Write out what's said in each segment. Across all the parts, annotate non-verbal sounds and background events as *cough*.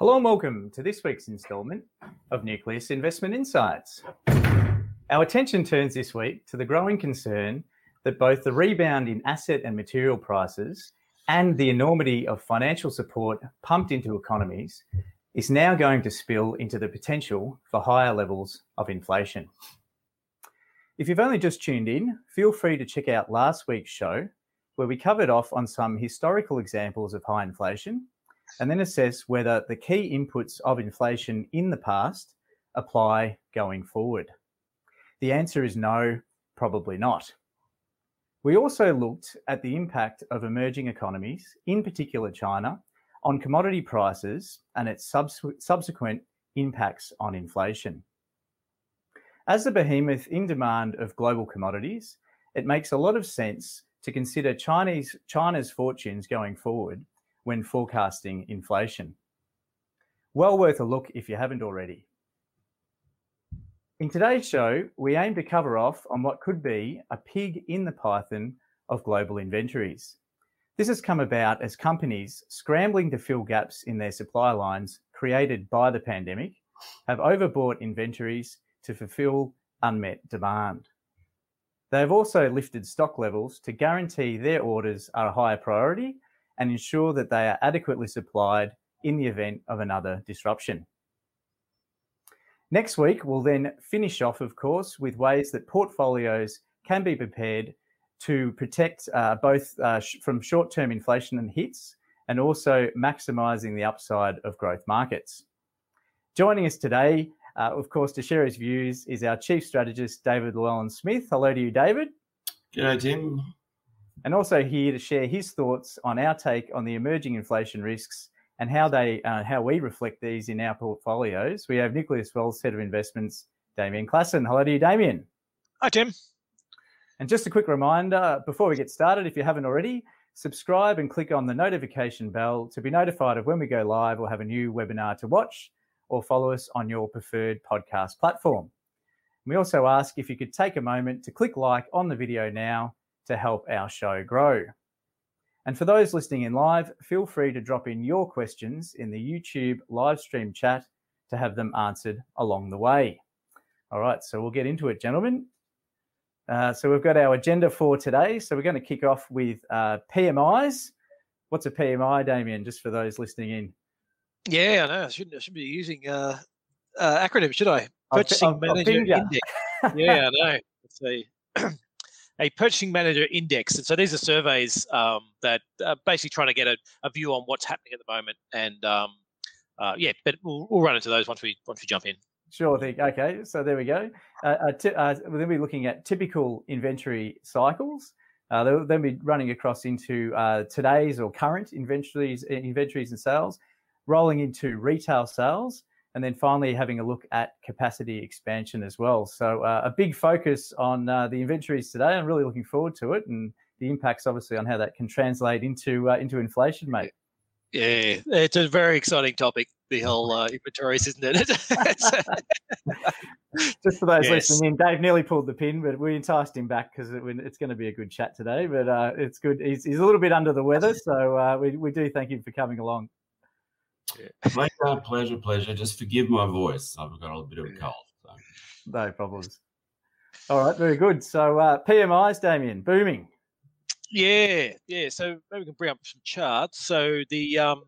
Hello and welcome to this week's instalment of Nucleus Investment Insights. Our attention turns this week to the growing concern that both the rebound in asset and material prices and the enormity of financial support pumped into economies is now going to spill into the potential for higher levels of inflation. If you've only just tuned in, feel free to check out last week's show where we covered off on some historical examples of high inflation and then assess whether the key inputs of inflation in the past apply going forward. The answer is no, probably not. We also looked at the impact of emerging economies, in particular China, on commodity prices and its subs- subsequent impacts on inflation. As the behemoth in demand of global commodities, it makes a lot of sense to consider Chinese, China's fortunes going forward when forecasting inflation. Well worth a look if you haven't already. In today's show, we aim to cover off on what could be a pig in the python of global inventories. This has come about as companies scrambling to fill gaps in their supply lines created by the pandemic have overbought inventories to fulfill unmet demand. They have also lifted stock levels to guarantee their orders are a higher priority and ensure that they are adequately supplied in the event of another disruption. Next week, we'll then finish off, of course, with ways that portfolios can be prepared to protect uh, both uh, sh- from short term inflation and hits and also maximising the upside of growth markets. Joining us today, uh, of course, to share his views is our Chief Strategist, David Llewellyn Smith. Hello to you, David. G'day, Tim and also here to share his thoughts on our take on the emerging inflation risks and how they uh, how we reflect these in our portfolios. We have Nucleus Wealth, Head of Investments, Damien Klassen. Hello to you, Damien. Hi, Tim. And just a quick reminder before we get started, if you haven't already, subscribe and click on the notification bell to be notified of when we go live or have a new webinar to watch, or follow us on your preferred podcast platform. We also ask if you could take a moment to click like on the video now to help our show grow. And for those listening in live, feel free to drop in your questions in the YouTube live stream chat to have them answered along the way. All right, so we'll get into it, gentlemen. Uh, so we've got our agenda for today. So we're going to kick off with uh, PMIs. What's a PMI, Damien? Just for those listening in. Yeah, I know. I shouldn't. I should be using uh, uh, acronym, should I? Purchasing I'll, I'll Manager Index. yeah, I know. Let's see. *clears throat* a purchasing manager index. And so these are surveys um, that are basically trying to get a, a, view on what's happening at the moment. And um, uh, yeah, but we'll, we'll, run into those once we once we jump in. Sure thing. Okay, so there we go. Uh, uh, t- uh, we'll then be looking at typical inventory cycles. Uh, they'll then be running across into uh, today's or current inventories, inventories and sales, rolling into retail sales, and then finally having a look at capacity expansion as well. So uh, a big focus on uh, the inventories today. I'm really looking forward to it and the impacts, obviously, on how that can translate into uh, into inflation, mate. Yeah, it's a very exciting topic. The whole uh, inventories, isn't it? *laughs* Just for those yes. listening in, Dave nearly pulled the pin, but we enticed him back because it, it's going to be a good chat today. But uh, it's good. He's, he's, a little bit under the weather, so uh, we, we do thank him for coming along. Yeah. pleasure, pleasure. Just forgive my voice. I've got a little bit of a cold. So. *laughs* No problems. All right, very good. So uh, PMIs, Damien, booming. Yeah, yeah. So maybe we can bring up some charts. So the um,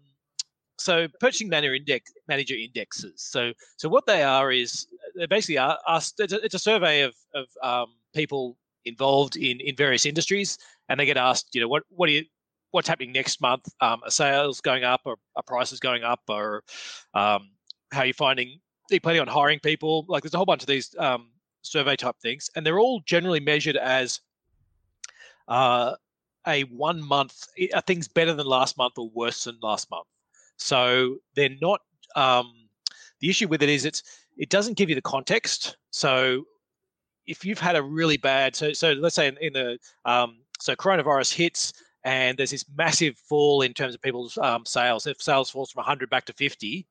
so purchasing manager index manager indexes. So so what they are is they basically are asked. It's a, it's a survey of of um, people involved in in various industries, and they get asked, you know, what what do you what's happening next month. Um, are sales going up or are prices going up or um, how are you finding, are you planning on hiring people? Like there's a whole bunch of these um, survey type things and they're all generally measured as uh, a one month, are things better than last month or worse than last month? So they're not, um, the issue with it is it's, it doesn't give you the context. So if you've had a really bad, so so let's say in, in the um, so coronavirus hits, and there's this massive fall in terms of people's um, sales. If sales falls from 100 back to 50,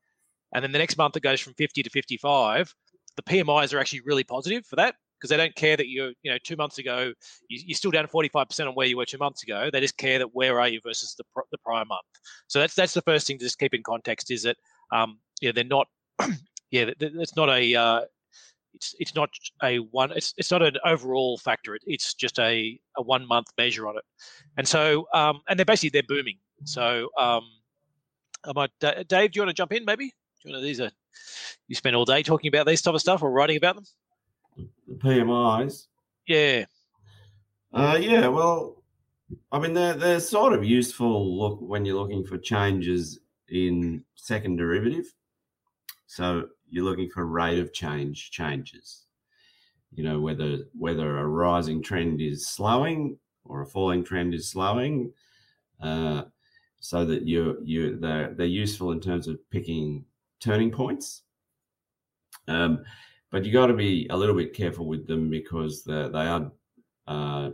and then the next month it goes from 50 to 55, the PMIs are actually really positive for that because they don't care that you're, you know, two months ago you, are still down 45% on where you were two months ago. They just care that where are you versus the, the prior month. So that's that's the first thing to just keep in context is that um, yeah, they're not. *clears throat* yeah, it's not a. Uh, it's it's not a one. It's it's not an overall factor. It, it's just a a one month measure on it, and so um, and they're basically they're booming. So um, I might Dave, do you want to jump in? Maybe do you want to, these are you spend all day talking about these type of stuff or writing about them. The PMIs. Yeah. Uh, yeah. Well, I mean they're they're sort of useful look when you're looking for changes in second derivative. So you're looking for rate of change changes. You know whether whether a rising trend is slowing or a falling trend is slowing, uh, so that you you they're they're useful in terms of picking turning points. Um, but you got to be a little bit careful with them because they are uh,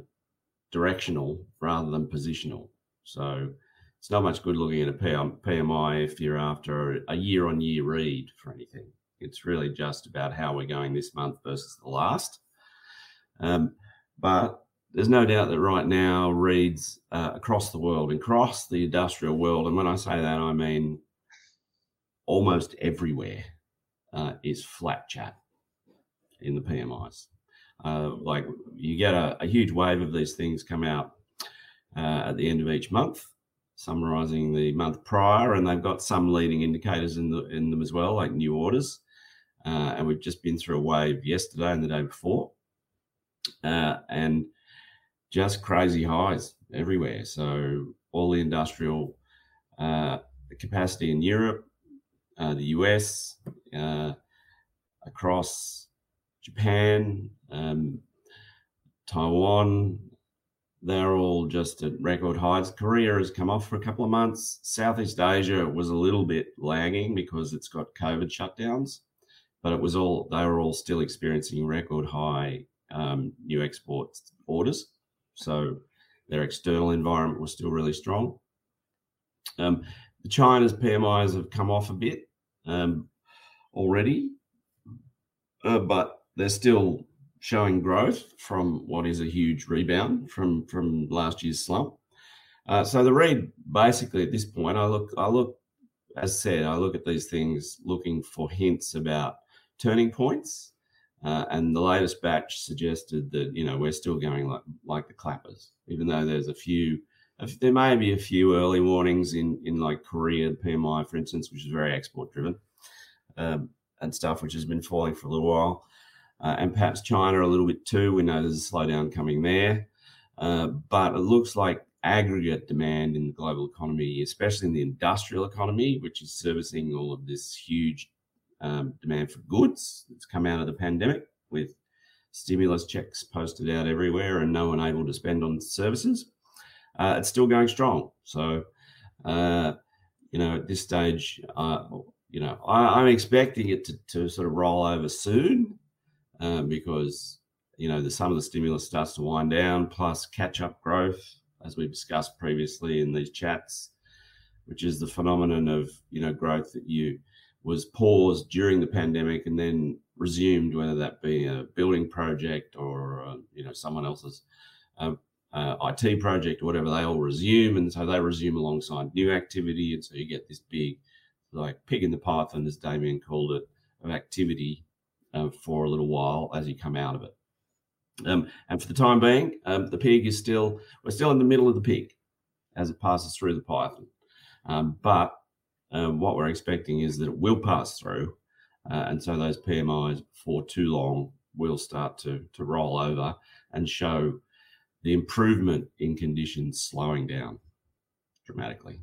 directional rather than positional. So it's not much good looking at a PMI if you're after a year on year read for anything. It's really just about how we're going this month versus the last. Um, but there's no doubt that right now reads uh, across the world, across the industrial world, and when I say that, I mean almost everywhere uh, is flat chat in the PMIs. Uh, like you get a, a, huge wave of these things come out uh, at the end of each month, summarizing the month prior, and they've got some leading indicators in the in them as well, like new orders. Uh, and we've just been through a wave yesterday and the day before, uh, and just crazy highs everywhere. So all the industrial uh, capacity in Europe, uh, the US, uh, across Japan, um, Taiwan, they're all just at record highs. Korea has come off for a couple of months. Southeast Asia was a little bit lagging because it's got COVID shutdowns, but it was all they were all still experiencing record high um, new export orders. So their external environment was still really strong. Um, the China's PMIs have come off a bit um, already, uh, but they're still showing growth from what is a huge rebound from from last year's slump. Uh, so the read basically at this point, I look, I look, as said, I look at these things looking for hints about turning points. Uh, and the latest batch suggested that you know we're still going like like the clappers, even though there's a few. There may be a few early warnings in in like Korea PMI, for instance, which is very export driven, um, and stuff which has been falling for a little while, uh, and perhaps China a little bit too. We know there's a slowdown coming there, uh, but it looks like aggregate demand in the global economy, especially in the industrial economy, which is servicing all of this huge um, demand for goods that's come out of the pandemic with stimulus checks posted out everywhere and no one able to spend on services. Uh, it's still going strong. So, uh, you know, at this stage, uh, you know, I, am expecting it to, to, sort of roll over soon uh, because, you know, the, some of the stimulus starts to wind down, plus catch up growth, as we discussed previously in these chats, which is the phenomenon of, you know, growth that you was paused during the pandemic and then resumed, whether that be a building project or uh, you know someone else's uh, uh, IT project or whatever. They all resume, and so they resume alongside new activity, and so you get this big, like pig in the python, as Damien called it, of activity uh, for a little while as you come out of it. Um, and for the time being, um, the pig is still we're still in the middle of the pig as it passes through the python, um, but um, what we're expecting is that it will pass through. Uh, and so those PMIs for too long will start to, to roll over and show the improvement in conditions slowing down dramatically.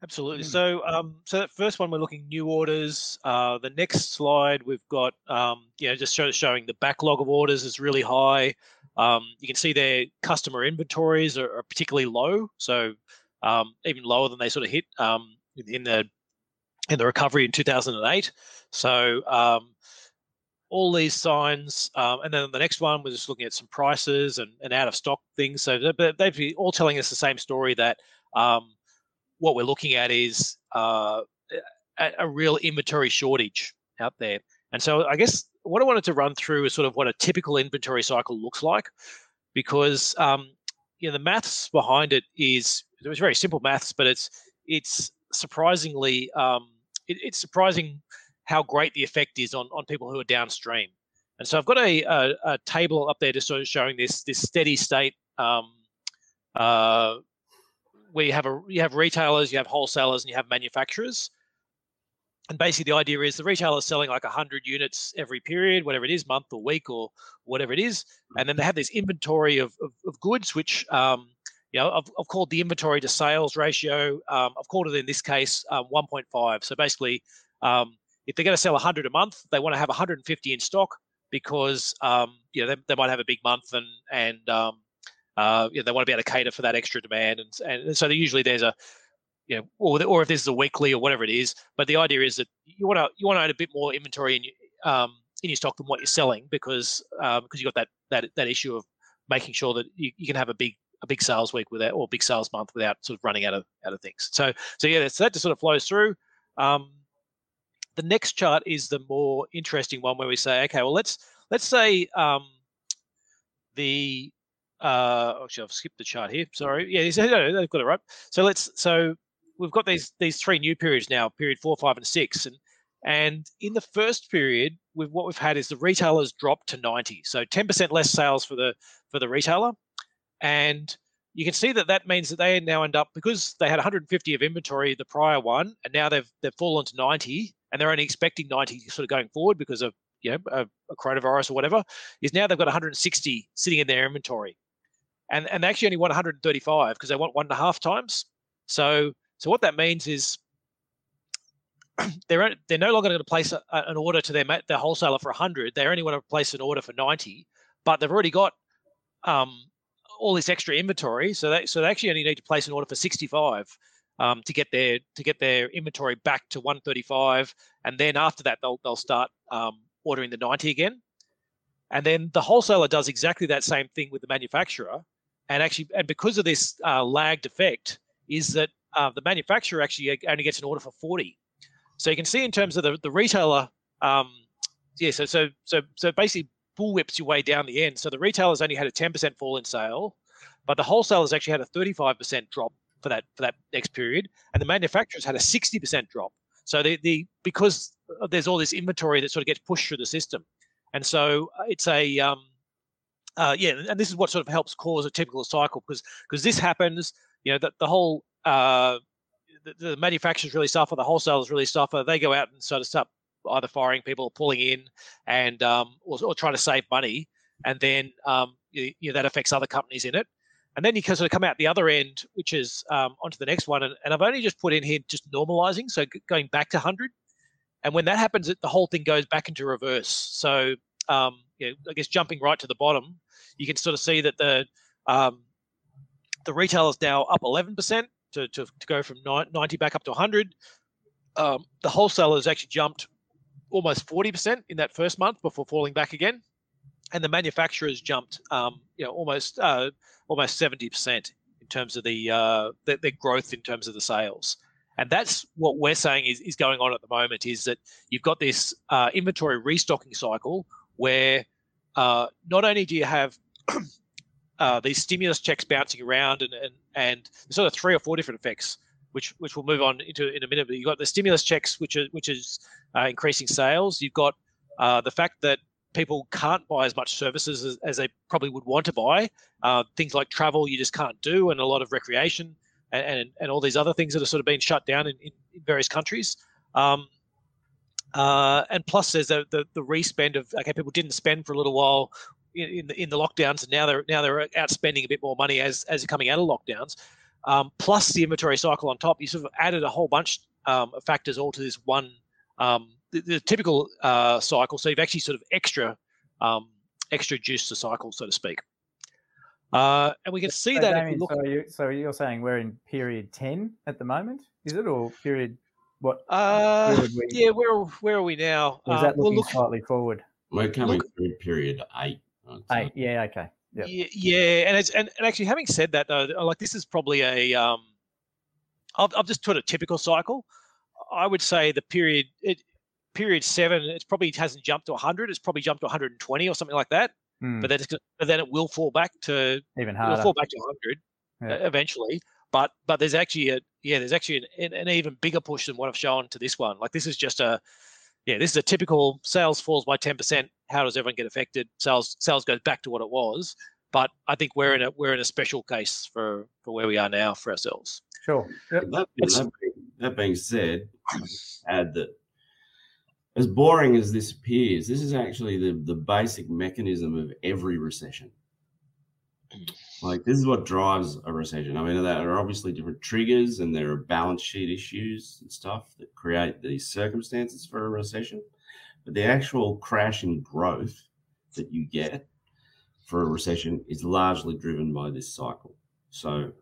Hmm. Absolutely. So, um, so that first one, we're looking new orders. Uh, the next slide, we've got, um, you know, just show, showing the backlog of orders is really high. Um, you can see their customer inventories are, are particularly low. So, um, even lower than they sort of hit um, in the in the recovery in 2008. So um, all these signs, um, and then the next one was just looking at some prices and, and out of stock things. So they've been all telling us the same story that um, what we're looking at is uh, a, a real inventory shortage out there. And so I guess what I wanted to run through is sort of what a typical inventory cycle looks like, because um, you know the maths behind it is it was very simple maths, but it's it's surprisingly, um, it, it's surprising how great the effect is on on people who are downstream. And so I've got a, a, a table up there just sort of showing this this steady state um, uh, where you have a you have retailers, you have wholesalers, and you have manufacturers. And basically, the idea is the retailer is selling like 100 units every period, whatever it is, month or week or whatever it is. And then they have this inventory of, of, of goods, which um, you know, I've, I've, called the inventory to sales ratio. Um, I've called it in this case um, 1.5. So basically, um, if they're going to sell 100 a month, they want to have 150 in stock because um, you know they, they, might have a big month and and um, uh, you know, they want to be able to cater for that extra demand, and and so usually there's a you know, or, or if this is a weekly or whatever it is. But the idea is that you want to you want to own a bit more inventory in your um, in your stock than what you're selling because um, because you've got that that that issue of making sure that you, you can have a big a big sales week without or big sales month without sort of running out of out of things. So so yeah, so that just sort of flows through. Um, the next chart is the more interesting one where we say, okay, well let's let's say um, the uh, actually I've skipped the chart here. Sorry. Yeah, *laughs* no, they've got it right. So let's so we've got these these three new periods now, period four, five, and six, and and in the first period, with what we've had is the retailers dropped to 90, so 10% less sales for the for the retailer, and you can see that that means that they now end up because they had 150 of inventory the prior one, and now they've they've fallen to 90, and they're only expecting 90 sort of going forward because of you know a, a coronavirus or whatever. Is now they've got 160 sitting in their inventory, and and they actually only want 135 because they want one and a half times. So so what that means is *clears throat* they're they're no longer going to place a, an order to their their wholesaler for 100. They only want to place an order for 90, but they've already got um, all this extra inventory. So they so they actually only need to place an order for 65 um, to get their to get their inventory back to 135, and then after that they'll they'll start um, ordering the 90 again. And then the wholesaler does exactly that same thing with the manufacturer, and actually and because of this uh, lagged effect, is that uh, the manufacturer actually only gets an order for 40. So you can see in terms of the, the retailer, um, yeah, so, so, so, so basically bullwhips your way down the end. So the retailers only had a 10% fall in sale, but the wholesalers actually had a 35% drop for that for that next period, and the manufacturers had a 60% drop. So the, the because there's all this inventory that sort of gets pushed through the system, and so uh, it's a um, uh, yeah, and this is what sort of helps cause a typical cycle because because this happens, you know, that the whole uh, the, the, manufacturers really suffer, the wholesalers really suffer. They go out and sort of start either firing people or pulling in and um, or, or trying to save money, and then um, you, you know, that affects other companies in it. And then you can sort of come out the other end, which is um, onto the next one. And, and I've only just put in here just normalizing, so going back to 100. And when that happens, it, the whole thing goes back into reverse. So um, you know, I guess jumping right to the bottom, you can sort of see that the um, the retail is now up 11%, to, to, to go from 90 back up to 100. Um, the wholesalers actually jumped almost 40% in that first month before falling back again. And the manufacturers jumped, um, you know, almost uh, almost 70% in terms of the, uh, the, the growth in terms of the sales. And that's what we're saying is, is going on at the moment is that you've got this uh, inventory restocking cycle where uh, not only do you have *clears throat* uh, these stimulus checks bouncing around and, and and sort of three or four different effects which which we'll move on into in a minute but you've got the stimulus checks which are which is uh, increasing sales. You've got uh, the fact that people can't buy as much services as, as they probably would want to buy uh, things like travel you just can't do and a lot of recreation and, and, and all these other things that are sort of being shut down in, in various countries. Um, uh, and plus there's the, the, the respend of okay people didn't spend for a little while in the, in the lockdowns, and now they're now they're out spending a bit more money as as coming out of lockdowns. Um, plus the inventory cycle on top, you sort of added a whole bunch um, of factors all to this one um, the, the, typical uh, cycle. So you've actually sort of extra um, extra juice the cycle, so to speak. Uh, and we can see so that. Damien, look... so, you, so you're saying we're in period ten at the moment, is it, or period what? Uh, we... Yeah, where where are we now? Or is that looking uh, well, look... slightly forward? We're coming look... through period eight. Eight, yeah, okay. Yep. Yeah, yeah, and it's and, and actually having said that though, like this is probably a um, I've I've just put a typical cycle. I would say the period it period seven, it probably hasn't jumped to 100. It's probably jumped to 120 or something like that. Mm. But then it's, but then it will fall back to even harder. It'll fall back to 100 yeah. eventually. But but there's actually a yeah, there's actually an, an, even bigger push than what I've shown to this one. Like this is just a, yeah, this is a typical sales falls by 10%. How does everyone get affected? Sales sales goes back to what it was. But I think we're in a we're in a special case for for where we are now for ourselves. Sure. Yep. That, that, that being said, *clears throat* add that as boring as this appears, this is actually the, the basic mechanism of every recession. Like this is what drives a recession. I mean, there are obviously different triggers and there are balance sheet issues and stuff that create these circumstances for a recession. But the actual crash in growth that you get for a recession is largely driven by this cycle. So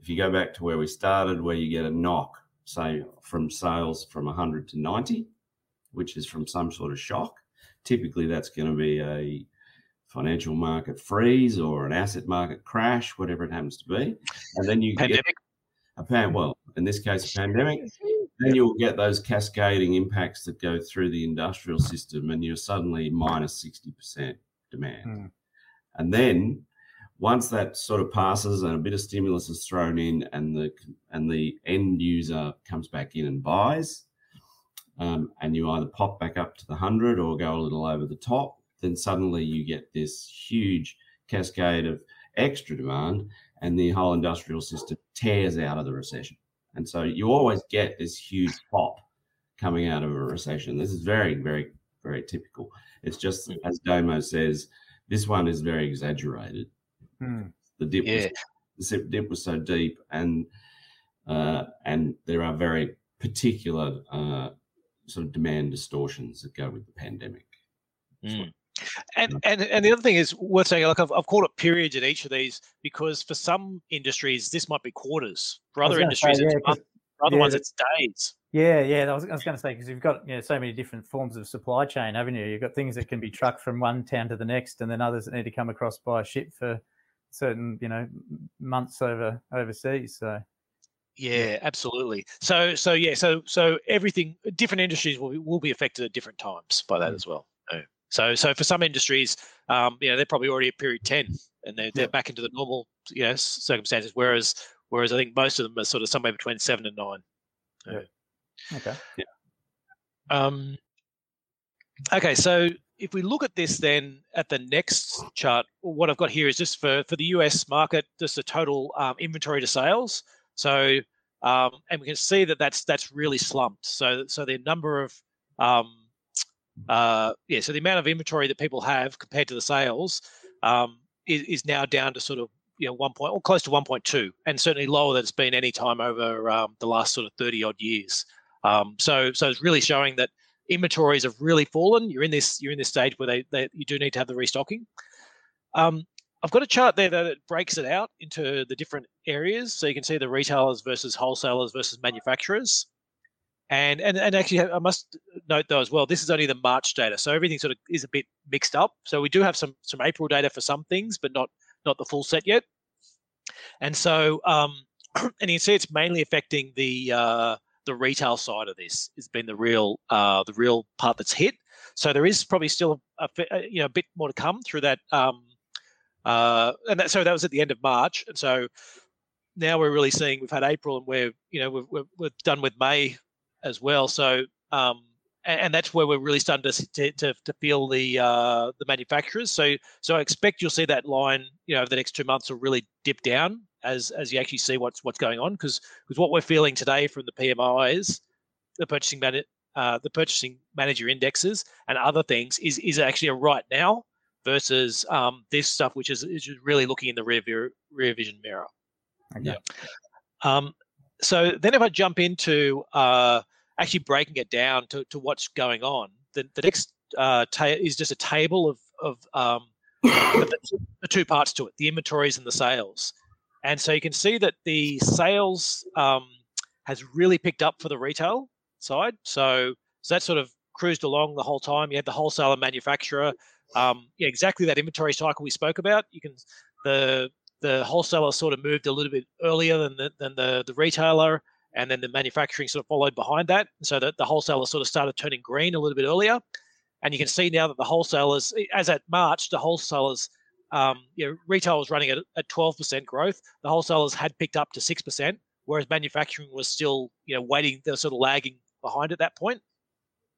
if you go back to where we started, where you get a knock, say from sales from 100 to 90, which is from some sort of shock, typically that's going to be a financial market freeze or an asset market crash, whatever it happens to be. And then you pandemic. get a pan, well, in this case, a pandemic. *laughs* Then you'll get those cascading impacts that go through the industrial system, and you're suddenly minus 60% demand. Mm. And then once that sort of passes and a bit of stimulus is thrown in and the and the end user comes back in and buys um, and you either pop back up to the 100 or go a little over the top then suddenly you get this huge cascade of extra demand and the whole industrial system tears out of the recession and so you always get this huge pop coming out of a recession this is very very very typical it's just mm. as Damo says this one is very exaggerated Hmm. The dip yeah. was the dip was so deep, and uh, and there are very particular uh, sort of demand distortions that go with the pandemic. Mm. And, and and the other thing is worth saying, like I've, I've called it periods in each of these because for some industries this might be quarters. For other industries, say, yeah, it's months. For other yeah, ones, it's days. Yeah, yeah. I was, I was going to say because you've got you know so many different forms of supply chain, haven't you? You've got things that can be trucked from one town to the next, and then others that need to come across by ship for certain you know months over overseas. So yeah, absolutely. So so yeah, so so everything different industries will be, will be affected at different times by that mm. as well. So so for some industries, um, you know, they're probably already at period ten and they're they're back into the normal you know circumstances. Whereas whereas I think most of them are sort of somewhere between seven and nine. Yeah. Okay. Yeah. Um. Okay, so if we look at this then at the next chart, what I've got here is just for, for the US market, just the total um, inventory to sales. So, um, and we can see that that's that's really slumped. So, so the number of um, uh, yeah, so the amount of inventory that people have compared to the sales um, is, is now down to sort of you know one point or close to 1.2, and certainly lower than it's been any time over um, the last sort of 30 odd years. Um, so, so it's really showing that inventories have really fallen. You're in this you're in this stage where they, they you do need to have the restocking. Um, I've got a chart there that breaks it out into the different areas, so you can see the retailers versus wholesalers versus manufacturers. And and and actually, I must note though as well, this is only the March data, so everything sort of is a bit mixed up. So we do have some some April data for some things, but not not the full set yet. And so, um, *clears throat* and you can see it's mainly affecting the uh, the retail side of this has been the real uh, the real part that's hit. So there is probably still a, a you know a bit more to come through that. Um, uh, and that, so that was at the end of March, and so now we're really seeing we've had April and we're you know we're, we're, we're done with May as well. So um, and, and, that's where we're really starting to to, to feel the uh, the manufacturers. So so I expect you'll see that line you know over the next two months will really dip down as as you actually see what's what's going on because because what we're feeling today from the PMIs, the purchasing man, uh, the purchasing manager indexes and other things is is actually a right now versus um, this stuff which is, is really looking in the rear view, rear vision mirror. Okay. Yeah. Um, so then if I jump into uh, actually breaking it down to, to what's going on, the, the next uh, ta- is just a table of of um, the, the, two parts to it: the inventories and the sales. And so you can see that the sales um, has really picked up for the retail side. So, so that sort of cruised along the whole time. You had the wholesaler manufacturer. Um, yeah, exactly that inventory cycle we spoke about. You can the the wholesaler sort of moved a little bit earlier than the, than the, the retailer, and then the manufacturing sort of followed behind that. So that the wholesalers sort of started turning green a little bit earlier. And you can see now that the wholesalers, as at March, the wholesalers um, you know, retail was running at, at 12% growth. The wholesalers had picked up to 6%, whereas manufacturing was still, you know, waiting, they're sort of lagging behind at that point.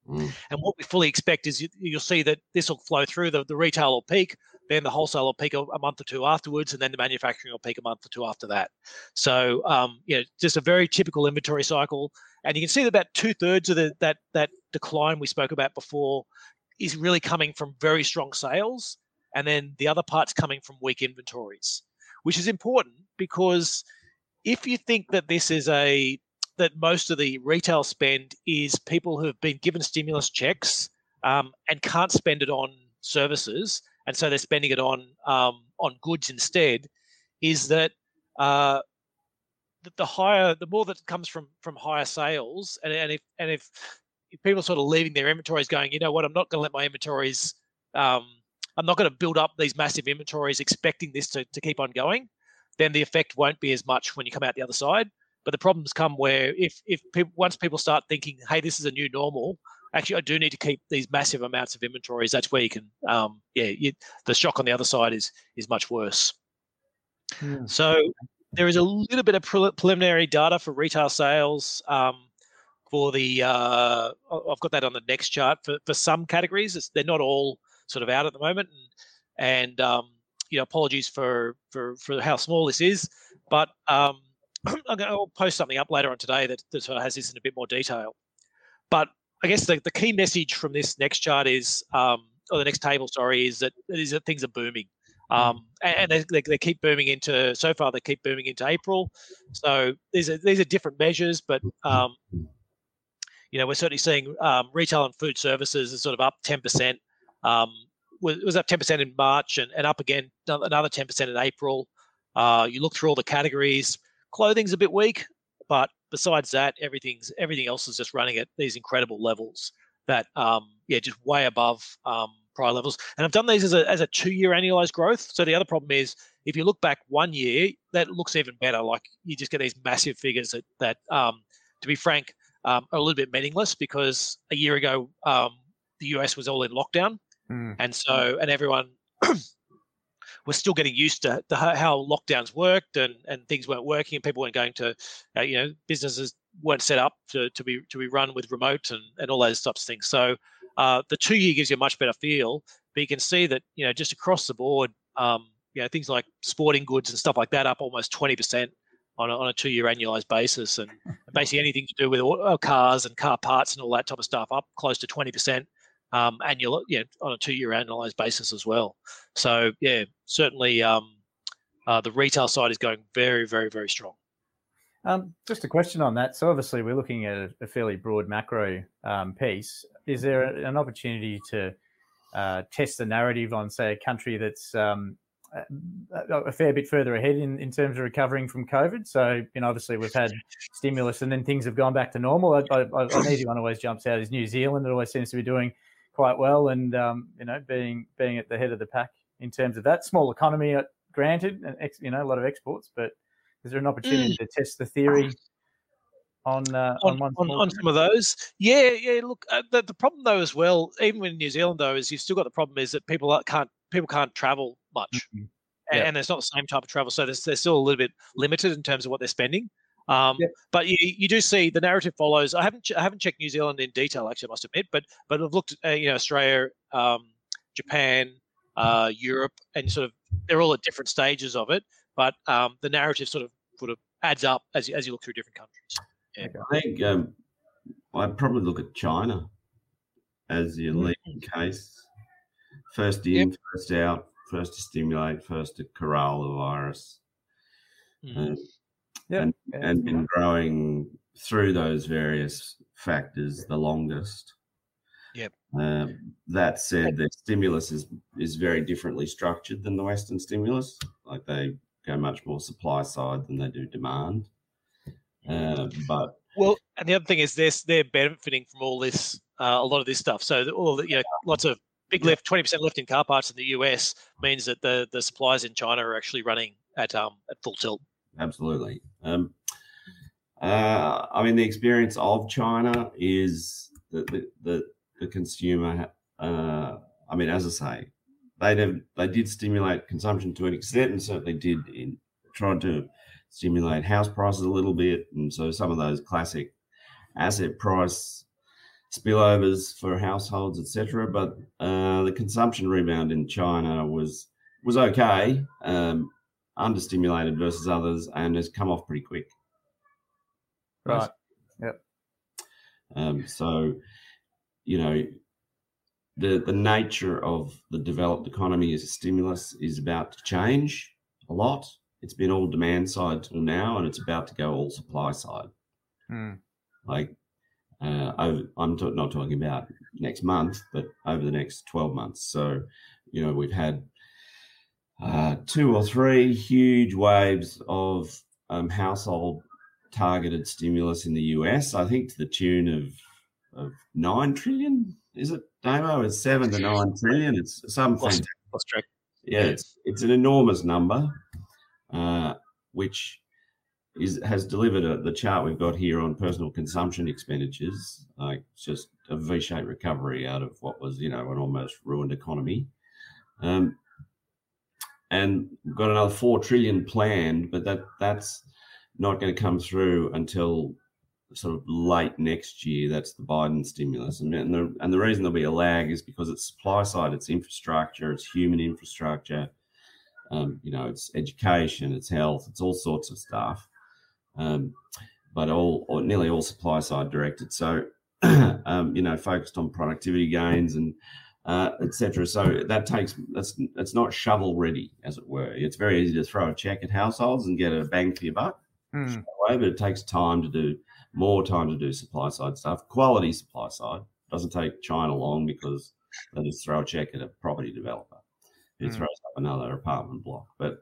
Mm. And what we fully expect is you, you'll see that this will flow through. The, the retail will peak, then the wholesale will peak a, a, month or two afterwards, and then the manufacturing will peak a month or two after that. So, um, you know, just a very typical inventory cycle. And you can see that about two thirds of the, that that decline we spoke about before is really coming from very strong sales, and then the other part's coming from weak inventories, which is important because if you think that this is a that most of the retail spend is people who have been given stimulus checks um, and can't spend it on services, and so they're spending it on um, on goods instead. Is that uh, the higher, the more that comes from from higher sales, and, and if and if, if people sort of leaving their inventories, going, you know what, I'm not going to let my inventories, um, I'm not going to build up these massive inventories expecting this to, to keep on going, then the effect won't be as much when you come out the other side. But the problems come where if if once people start thinking, hey, this is a new normal, actually, I do need to keep these massive amounts of inventories. That's where you can, um, yeah, you, the shock on the other side is is much worse. Hmm. So there is a little bit of preliminary data for retail sales um, for the. Uh, I've got that on the next chart for for some categories. It's, they're not all sort of out at the moment, and, and um, you know, apologies for for for how small this is, but um, *clears throat* I'll post something up later on today that, that has this in a bit more detail. But I guess the, the key message from this next chart is, um, or the next table, sorry, is that is that things are booming. Um, and they, they, they, keep booming into so far they keep booming into April. So these are these are different measures, but um, you know we're certainly seeing um, retail and food services is sort of up ten percent. Um, was, was up ten percent in March and, and up again another ten percent in April. Uh, you look through all the categories. Clothing's a bit weak, but besides that, everything's everything else is just running at these incredible levels that um, yeah, just way above um, prior levels. And I've done these as a as a two year annualized growth. So the other problem is if you look back one year, that looks even better. Like you just get these massive figures that that um, to be frank, um, are a little bit meaningless because a year ago um, the US was all in lockdown, mm. and so and everyone *clears throat* we're still getting used to the, how lockdowns worked and, and things weren't working and people weren't going to, uh, you know, businesses weren't set up to, to be to be run with remote and, and all those types of things. So uh, the two year gives you a much better feel, but you can see that you know just across the board, um, you know things like sporting goods and stuff like that up almost twenty percent on a, on a two year annualized basis, and *laughs* basically anything to do with uh, cars and car parts and all that type of stuff up close to twenty percent um, annual, yeah, on a two-year annualized basis as well. So yeah, certainly um, uh, the retail side is going very, very, very strong. Um, just a question on that. So obviously we're looking at a, fairly broad macro um, piece. Is there an opportunity to uh, test the narrative on, say, a country that's um, a fair bit further ahead in, in terms of recovering from COVID. So, you know, obviously we've had stimulus and then things have gone back to normal. I, I, I, an easy one always jumps out is New Zealand. It always seems to be doing quite well, and um, you know, being being at the head of the pack in terms of that small economy, uh, granted, and ex, you know, a lot of exports. But is there an opportunity mm. to test the theory on uh, on, on, on, on, some of those? Yeah, yeah. Look, uh, the, the problem though as well, even in New Zealand though, is you've still got the problem is that people can't people can't travel much. Mm-hmm. And, and it's not the same type of travel, so they're still a little bit limited in terms of what they're spending. Um, yep. But you, you do see the narrative follows. I haven't I haven't checked New Zealand in detail actually, I must admit, but but I've looked at uh, you know Australia, um, Japan, uh, Europe, and sort of they're all at different stages of it. But um, the narrative sort of sort of adds up as you, as you look through different countries. Yeah. I think um, I'd probably look at China as your mm-hmm. leading case. First in, yep. first out, first to stimulate, first to corral the virus. Mm. Yeah, and, and been growing through those various factors the longest. Yep. Uh, that said, the stimulus is is very differently structured than the Western stimulus. Like they go much more supply side than they do demand. Uh, but well, and the other thing is this: they're benefiting from all this, uh, a lot of this stuff. So all the, you know, lots of big lift, twenty percent lift in car parts in the US means that the the supplies in China are actually running at um at full tilt absolutely. Um, uh, I mean, the experience of China is that the, the, the consumer. Uh, I mean, as I say, they did, they did stimulate consumption to an extent, and certainly did in tried to stimulate house prices a little bit, and so some of those classic asset price spillovers for households, etc. But uh, the consumption rebound in China was was okay, um, understimulated versus others, and has come off pretty quick. Right. Yep. Um, so, you know, the the nature of the developed economy as a stimulus is about to change a lot. It's been all demand side till now, and it's about to go all supply side. Mm. Like, uh, over, I'm t- not talking about next month, but over the next 12 months. So, you know, we've had uh, two or three huge waves of um, household targeted stimulus in the US. I think to the tune of of nine trillion. Is it Damo? It's seven to nine trillion. It's some Lost, lost track. yeah, it's it's an enormous number, uh, which is has delivered a, the chart we've got here on personal consumption expenditures, like just a V-shaped recovery out of what was you know an almost ruined economy, um, and got another four trillion planned, but that that's not going to come through until sort of late next year. That's the Biden stimulus, and and the, and the reason there'll be a lag is because it's supply side, it's infrastructure, it's human infrastructure, um, you know, it's education, it's health, it's all sorts of stuff, um, but all or nearly all supply side directed. So, *clears throat* um, you know, focused on productivity gains and uh, etc. So that takes that's that's not shovel ready, as it were. It's very easy to throw a check at households and get a bang for your buck Hmm. way, but it takes time to do more time to do supply side stuff. Quality supply side doesn't take China long because they just throw a check at a property developer who Mm. throws up another apartment block. But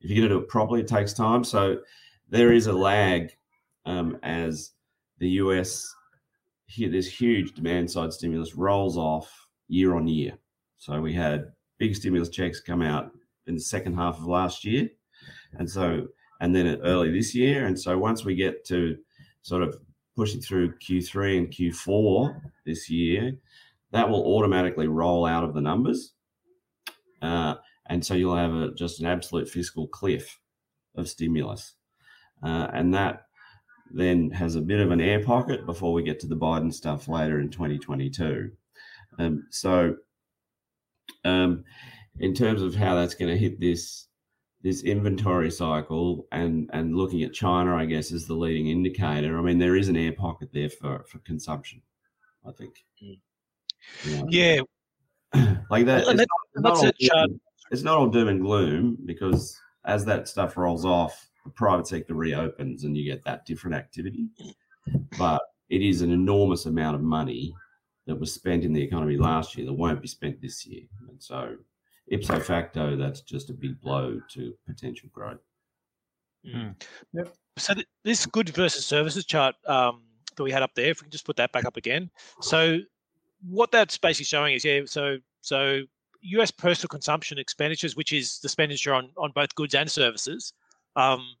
if you're going to do it properly, it takes time. So there is a lag um, as the US here this huge demand side stimulus rolls off year on year. So we had big stimulus checks come out in the second half of last year, and so and then early this year. And so once we get to sort of pushing through Q3 and Q4 this year, that will automatically roll out of the numbers. Uh, and so you'll have a, just an absolute fiscal cliff of stimulus. Uh, and that then has a bit of an air pocket before we get to the Biden stuff later in 2022. Um, so, um, in terms of how that's going to hit this this inventory cycle and and looking at China, I guess, is the leading indicator. I mean, there is an air pocket there for for consumption. I think. Mm. Know, Yeah, *clears throat* like that. Well, it's that- not- and not that's all a chart- doom- It's not all doom and gloom because as that stuff rolls off, the private sector reopens and you get that different activity. But it is an enormous amount of money that was spent in the economy last year that won't be spent this year. And so, ipso facto, that's just a big blow to potential growth. Mm. Yep. So th- this good versus services chart um, that we had up there, if we can just put that back up again. So what that's basically showing is, yeah, so so U.S. personal consumption expenditures, which is the expenditure on on both goods and services, um,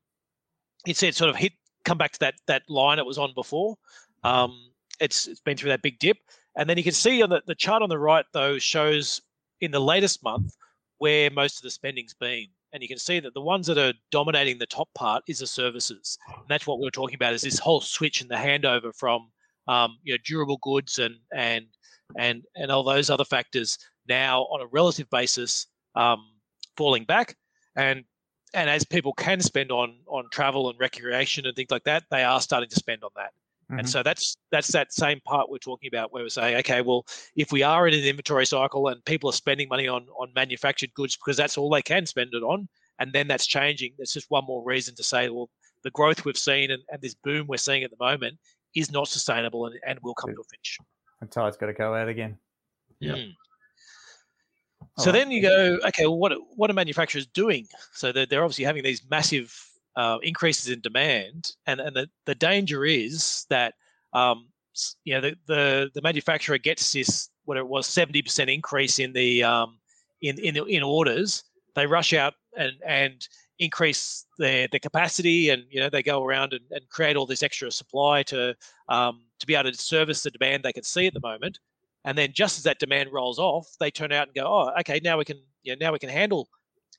it said sort of hit come back to that that line it was on before. Um, it's it's been through that big dip, and then you can see on the, the chart on the right though shows in the latest month where most of the spending's been. And you can see that the ones that are dominating the top part is the services. And that's what we are talking about is this whole switch and the handover from um, you know durable goods and and and and all those other factors now on a relative basis um, falling back. And and as people can spend on on travel and recreation and things like that, they are starting to spend on that. And Mhm. so that's that's that same part we're talking about where we're saying, okay, well, if we are in an inventory cycle and people are spending money on on manufactured goods because that's all they can spend it on, and then that's changing, that's just one more reason to say, well, the growth we've seen and, and this boom we're seeing at the moment is not sustainable and, and will come Yeah. to a finish. And tide's got to go out again. Yeah. Mm. So right. then you go, okay, well, what are- what are manufacturers doing? So they're, they're obviously having these massive uh, increases in demand, and and the, the danger is that um, you know the, the the manufacturer gets this what it was seventy percent increase in the um, in in in orders, they rush out and and increase their their capacity, and you know they go around and, and create all this extra supply to um, to be able to service the demand they can see at the moment. And then just as that demand rolls off, they turn out and go, oh, okay, now we can, you know, now we can handle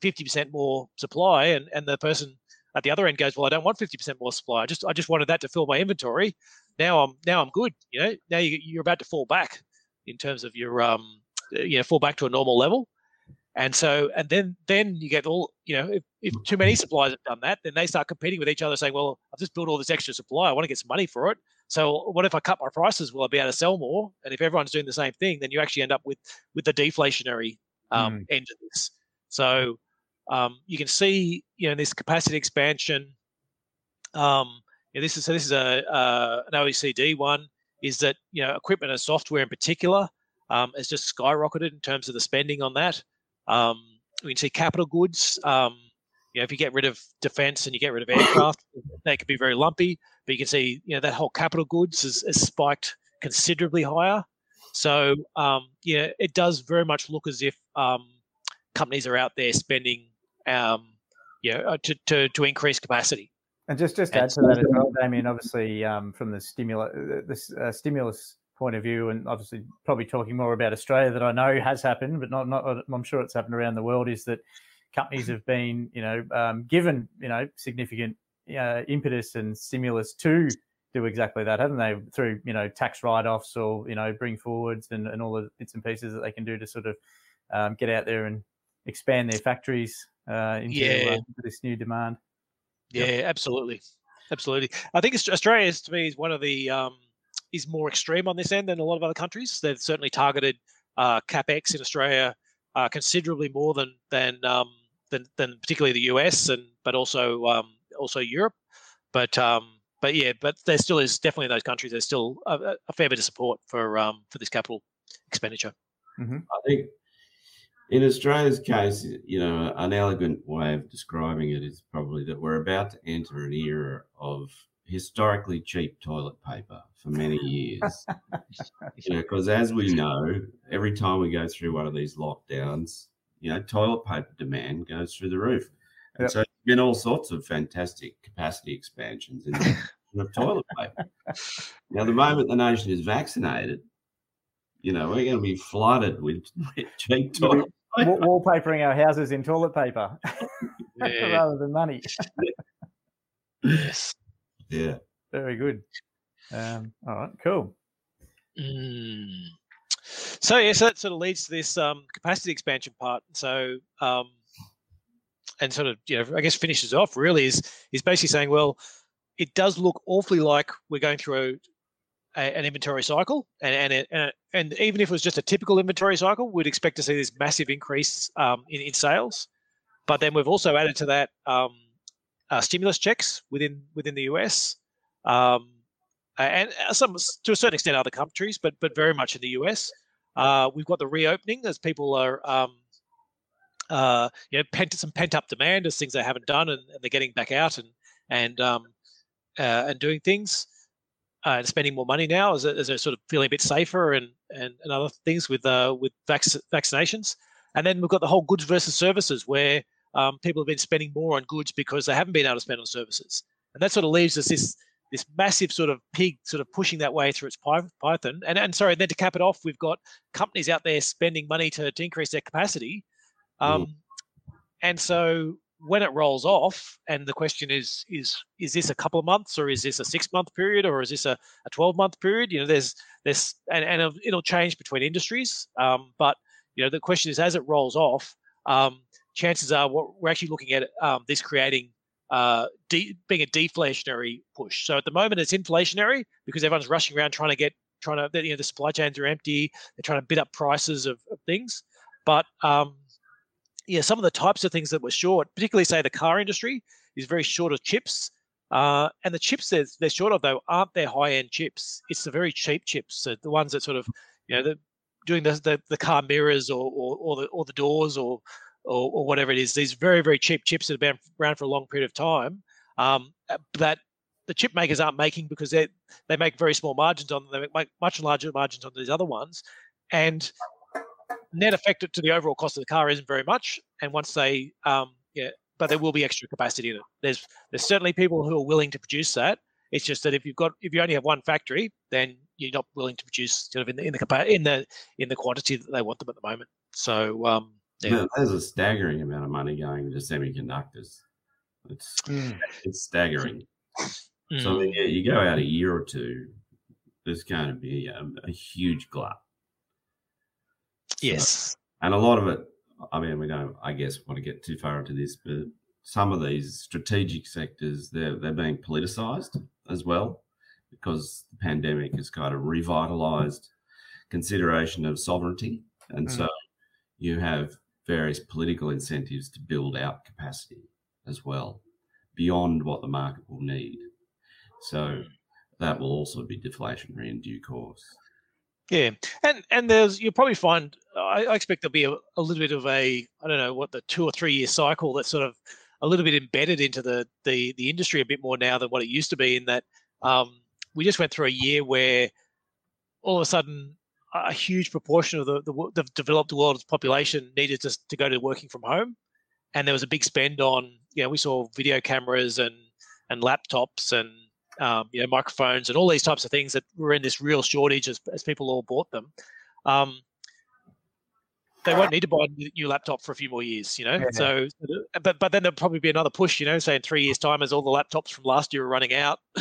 50% more supply. And, and the person at the other end goes, well, I don't want 50% more supply. I just I just wanted that to fill my inventory. Now I'm now I'm good. You know, now you, you're about to fall back in terms of your um you know fall back to a normal level. And so, and then then you get all, you know, if, if too many suppliers have done that, then they start competing with each other, saying, "Well, I've just built all this extra supply. I want to get some money for it. So, what if I cut my prices? Will I be able to sell more?" And if everyone's doing the same thing, then you actually end up with with the deflationary um, mm. end of this. So, um, you can see, you know, this capacity expansion. Um, yeah, this is so this is a an OECD one. Is that you know equipment and software in particular um, has just skyrocketed in terms of the spending on that. Um, we can see capital goods. Um, you know, if you get rid of defense and you get rid of aircraft, *coughs* that could be very lumpy. But you can see, you know, that whole capital goods has, has spiked considerably higher. So, um, yeah, it does very much look as if um, companies are out there spending, um, yeah, uh, to, to, to increase capacity. And just just add to that as well, Damien. Obviously, um, from the stimulus, uh, this uh, stimulus point of view, and obviously probably talking more about Australia that I know has happened, but not not I'm sure it's happened around the world. Is that companies have been you know um, given you know significant uh, impetus and stimulus to do exactly that, haven't they? Through you know tax write-offs or you know bring forwards and, and all the bits and pieces that they can do to sort of um, get out there and expand their factories uh, into, yeah. uh, this new demand. Yeah, yep. absolutely, absolutely. I think Australia is to me is one of the um, is more extreme on this end than a lot of other countries. They've certainly targeted uh, capex in Australia uh, considerably more than than, um, than than particularly the US and but also um, also Europe. But um, but yeah, but there still is definitely in those countries. There's still a, a fair bit of support for um, for this capital expenditure. Mm-hmm. I think in Australia's case, you know, an elegant way of describing it is probably that we're about to enter an era of historically cheap toilet paper for many *laughs* years. you know, because as we know, every time we go through one of these lockdowns, you know, toilet paper demand goes through the roof. And yep. so there's been all sorts of fantastic capacity expansions in the *laughs* toilet paper. Now, the moment the nation is vaccinated, you know, we're going to be flooded with, *laughs* with cheap toilet paper. *laughs* Wallpapering our houses in toilet paper *laughs* yeah. *laughs* rather than money. yes. Yeah. Very good. Um, all right, cool. Mm. So yeah, so that sort of leads to this um, capacity expansion part. So um, and sort of you know I guess finishes off really is is basically saying well it does look awfully like we're going through a, a, an inventory cycle and and, and and even if it was just a typical inventory cycle we'd expect to see this massive increase um, in, in sales but then we've also added to that um, uh, stimulus checks within within the US, um, and uh, some to a certain extent other countries, but but very much in the US. Uh, we've got the reopening as people are, um, uh, you know, pent some pent up demand as things they haven't done, and, and they're getting back out and and um, uh, and doing things. Uh, and spending more money now as, as they're sort of feeling a bit safer and, and, and other things with uh, with vac- vaccinations. And then we've got the whole goods versus services, where um, people have been spending more on goods because they haven't been able to spend on services. And that sort of leaves us this this massive sort of pig sort of pushing that way through its python. And, and sorry, then to cap it off, we've got companies out there spending money to, to increase their capacity. Um, mm. And so when it rolls off, and the question is, is is this a couple of months, or is this a six month period, or is this a, a twelve month period? You know, there's there's and, and it'll, it'll change between industries. Um, but you know, the question is, as it rolls off, um, chances are what we're actually looking at um, this creating uh, de- being a deflationary push. So at the moment it's inflationary because everyone's rushing around trying to get trying to you know the supply chains are empty. They're trying to bid up prices of, of things, but um, yeah, some of the types of things that were short, particularly say the car industry, is very short of chips. Uh, and the chips they're, they're short of though aren't their high end chips. It's the very cheap chips, so the ones that sort of you know the doing the, the, the car mirrors or, or, or the or the doors or or, or whatever it is, these very, very cheap chips that have been around for a long period of time um, uh, that the chip makers aren't making because they they make very small margins on them. They make much larger margins on these other ones, and net effect to the overall cost of the car isn't very much. And once they, um, yeah, but there will be extra capacity in it. There's there's certainly people who are willing to produce that. It's just that if you've got if you only have one factory, then you're not willing to produce sort of in the in the in the in the quantity that they want them at the moment. So um, yeah. there's a staggering amount of money going into semiconductors. It's Mm. it's staggering. So I Mm. mean, yeah, you go out a year or two, there's going to be a, a huge glut. So- yes. and a lot of it. I mean, we don't, I guess, want to get too far into this, but some of these strategic sectors they're they're being politicized as well because the pandemic has kind of revitalized consideration of sovereignty, and mm. so you have various political incentives to build out capacity as well beyond what the market will need. So that will also be deflationary in due course. Yeah, and and there's you'll probably find I, I expect there'll be a, a little bit of a I don't know what the two or three year cycle that's sort of a little bit embedded into the the the industry a bit more now than what it used to be. In that um, we just went through a year where all of a sudden a huge proportion of the, the the developed world's population needed to to go to working from home, and there was a big spend on you know we saw video cameras and and laptops and um, you know microphones and all these types of things that were in this real shortage as, as people all bought them. Um, they won't need to buy a new laptop for a few more years, you know. Yeah. So, but but then there'll probably be another push, you know, say in three years' time, as all the laptops from last year are running out, *laughs*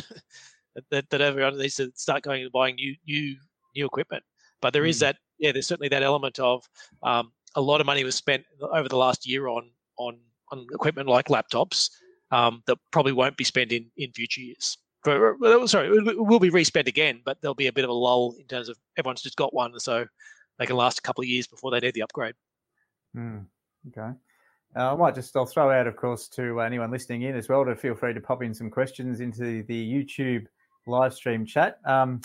that- that, everyone needs to start going and buying new new new equipment. But there is Mm. that, yeah, there's certainly that element of um, a lot of money was spent over the last year on on on equipment like laptops um, that probably won't be spent in in future years. Sorry, it will- be respent again, but there'll be a bit of a lull in terms of everyone's just got one, so they can last a couple of years before they need the upgrade. Mm, okay. Uh, I might just I'll throw out, of course, to anyone listening in as well to feel free to pop in some questions into the YouTube live stream chat. Um,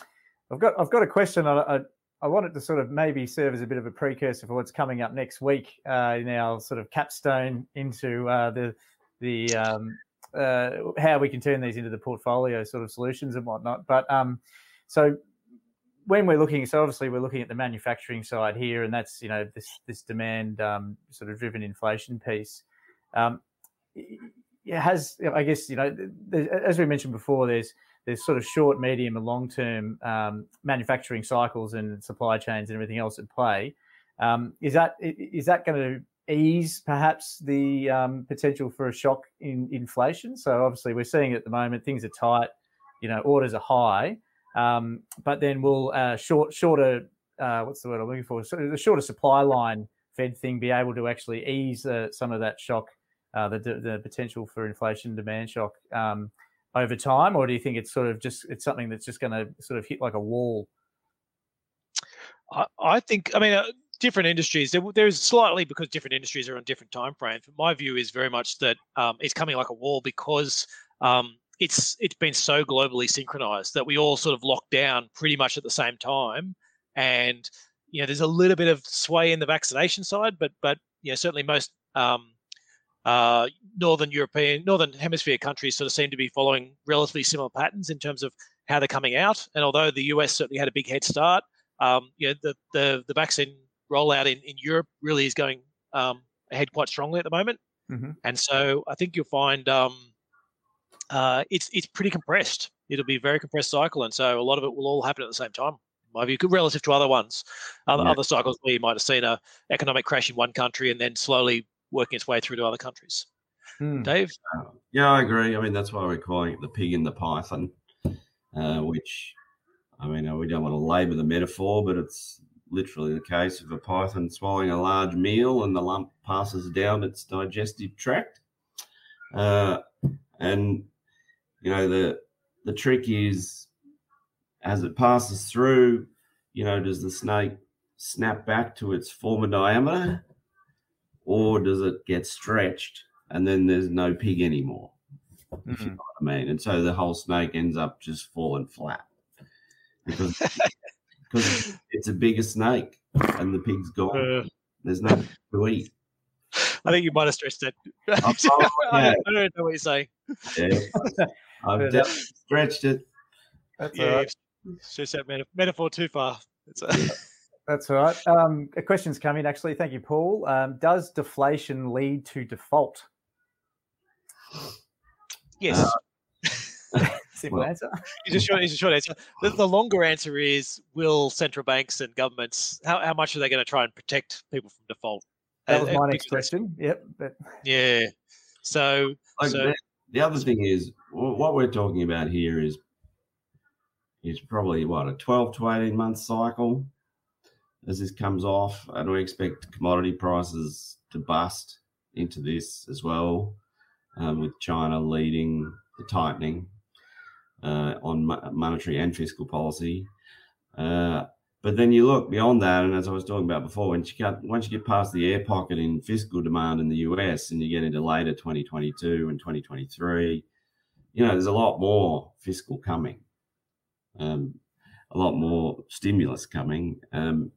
I've got I've got a question. I, I I wanted to sort of maybe serve as a bit of a precursor for what's coming up next week uh, in our sort of capstone into uh, the the um, uh, how we can turn these into the portfolio sort of solutions and whatnot. But um, so when we're looking, so obviously we're looking at the manufacturing side here, and that's you know this this demand um, sort of driven inflation piece. Um, it has, I guess, you know, as we mentioned before, there's there's sort of short, medium, and long term um, manufacturing cycles and supply chains and everything else at play. Um, is that is that going to ease perhaps the um, potential for a shock in inflation? So obviously we're seeing at the moment things are tight, you know, orders are high. Um, but then will uh, short, shorter, uh, what's the word I'm looking for? So the shorter supply line Fed thing be able to actually ease uh, some of that shock, uh, the, the potential for inflation demand shock um, over time, or do you think it's sort of just it's something that's just going to sort of hit like a wall? I, I think, I mean, uh, different industries. There, there's slightly because different industries are on different time frames. But my view is very much that um, it's coming like a wall because um, it's it's been so globally synchronized that we all sort of locked down pretty much at the same time, and you know, there's a little bit of sway in the vaccination side, but but you know, certainly most um, uh, northern European, northern hemisphere countries sort of seem to be following relatively similar patterns in terms of how they're coming out. And although the US certainly had a big head start, um, you know, the, the the vaccine rollout in, in Europe really is going um, ahead quite strongly at the moment. Mhm. And so I think you'll find um, uh, it's it's pretty compressed. It'll be a very compressed cycle, and so a lot of it will all happen at the same time. in My view, relative to other ones, other, Yeah. other cycles where you might have seen a economic crash in one country and then slowly working its way through to other countries. Hmm. Dave, Yeah, I agree. I mean, that's why we're calling it the pig in the python, uh, which, I mean, we don't want to labour the metaphor, but it's literally the case of a python swallowing a large meal and the lump passes down its digestive tract. Uh, and, you know, the, the trick is as it passes through, you know, does the snake snap back to its former diameter or does it get stretched and then there's no pig anymore? If you Mhm. know what I mean. And so the whole snake ends up just falling flat because, *laughs* because it's a bigger snake and the pig's gone. uh, There's nothing to eat. I think you might have stretched it. Oh, *laughs* I, yeah. don't, I don't know what you're saying. Yeah. *laughs* I've Fair definitely stretched it. That's all Yeah, right. stretched that meta- metaphor too far. It's a, *laughs* That's all right. Um, a question's come in actually. Thank you, Paul. Um, does deflation lead to default? yes. Simple Well- answer. It's a short, it's a short answer. The, the longer answer is: Will central banks and governments how, how much are they going to try and protect people from default? That was and my next because- question. Yep. But Yeah. So, Like so the, the other thing is what we're talking about here is is probably what a 12 to 18 month cycle as this comes off and we expect commodity prices to bust into this as well um, with china leading the tightening uh, on mo- monetary and fiscal policy. Uh, but then you look beyond that, and as I was talking about before, once you get once you get past the air pocket in fiscal demand in the US, and you get into later 2022 and 2023, you know there's a lot more fiscal coming, um, a lot more stimulus coming, um,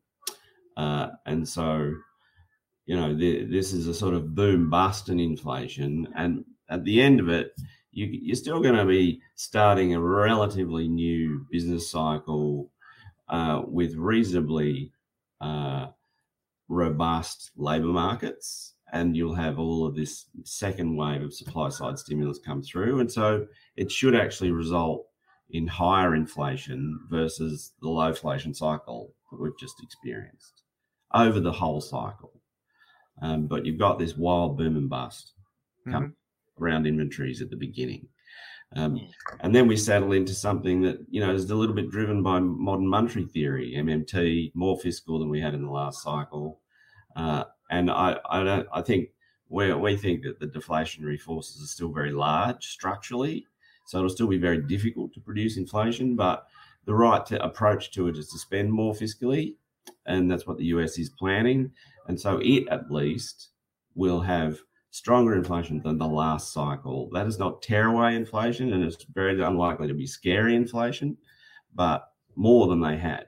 uh, and so you know the, this is a sort of boom bust in inflation, and at the end of it, you, you're still going to be starting a relatively new business cycle uh, with reasonably uh, robust labour markets, and you'll have all of this second wave of supply side stimulus come through. And so it should actually result in higher inflation versus the low inflation cycle that we've just experienced over the whole cycle. Um, but you've got this wild boom and bust come around inventories at the beginning. Um, and then we settle into something that you know is a little bit driven by modern monetary theory, MMT, more fiscal than we had in the last cycle. Uh, and I, I don't, I think we we think that the deflationary forces are still very large structurally, so it'll still be very difficult to produce inflation. But the right to approach to it is to spend more fiscally, and that's what the US is planning. And so it at least will have stronger inflation than the last cycle. That is not tearaway inflation, and it's very unlikely to be scary inflation, but more than they had,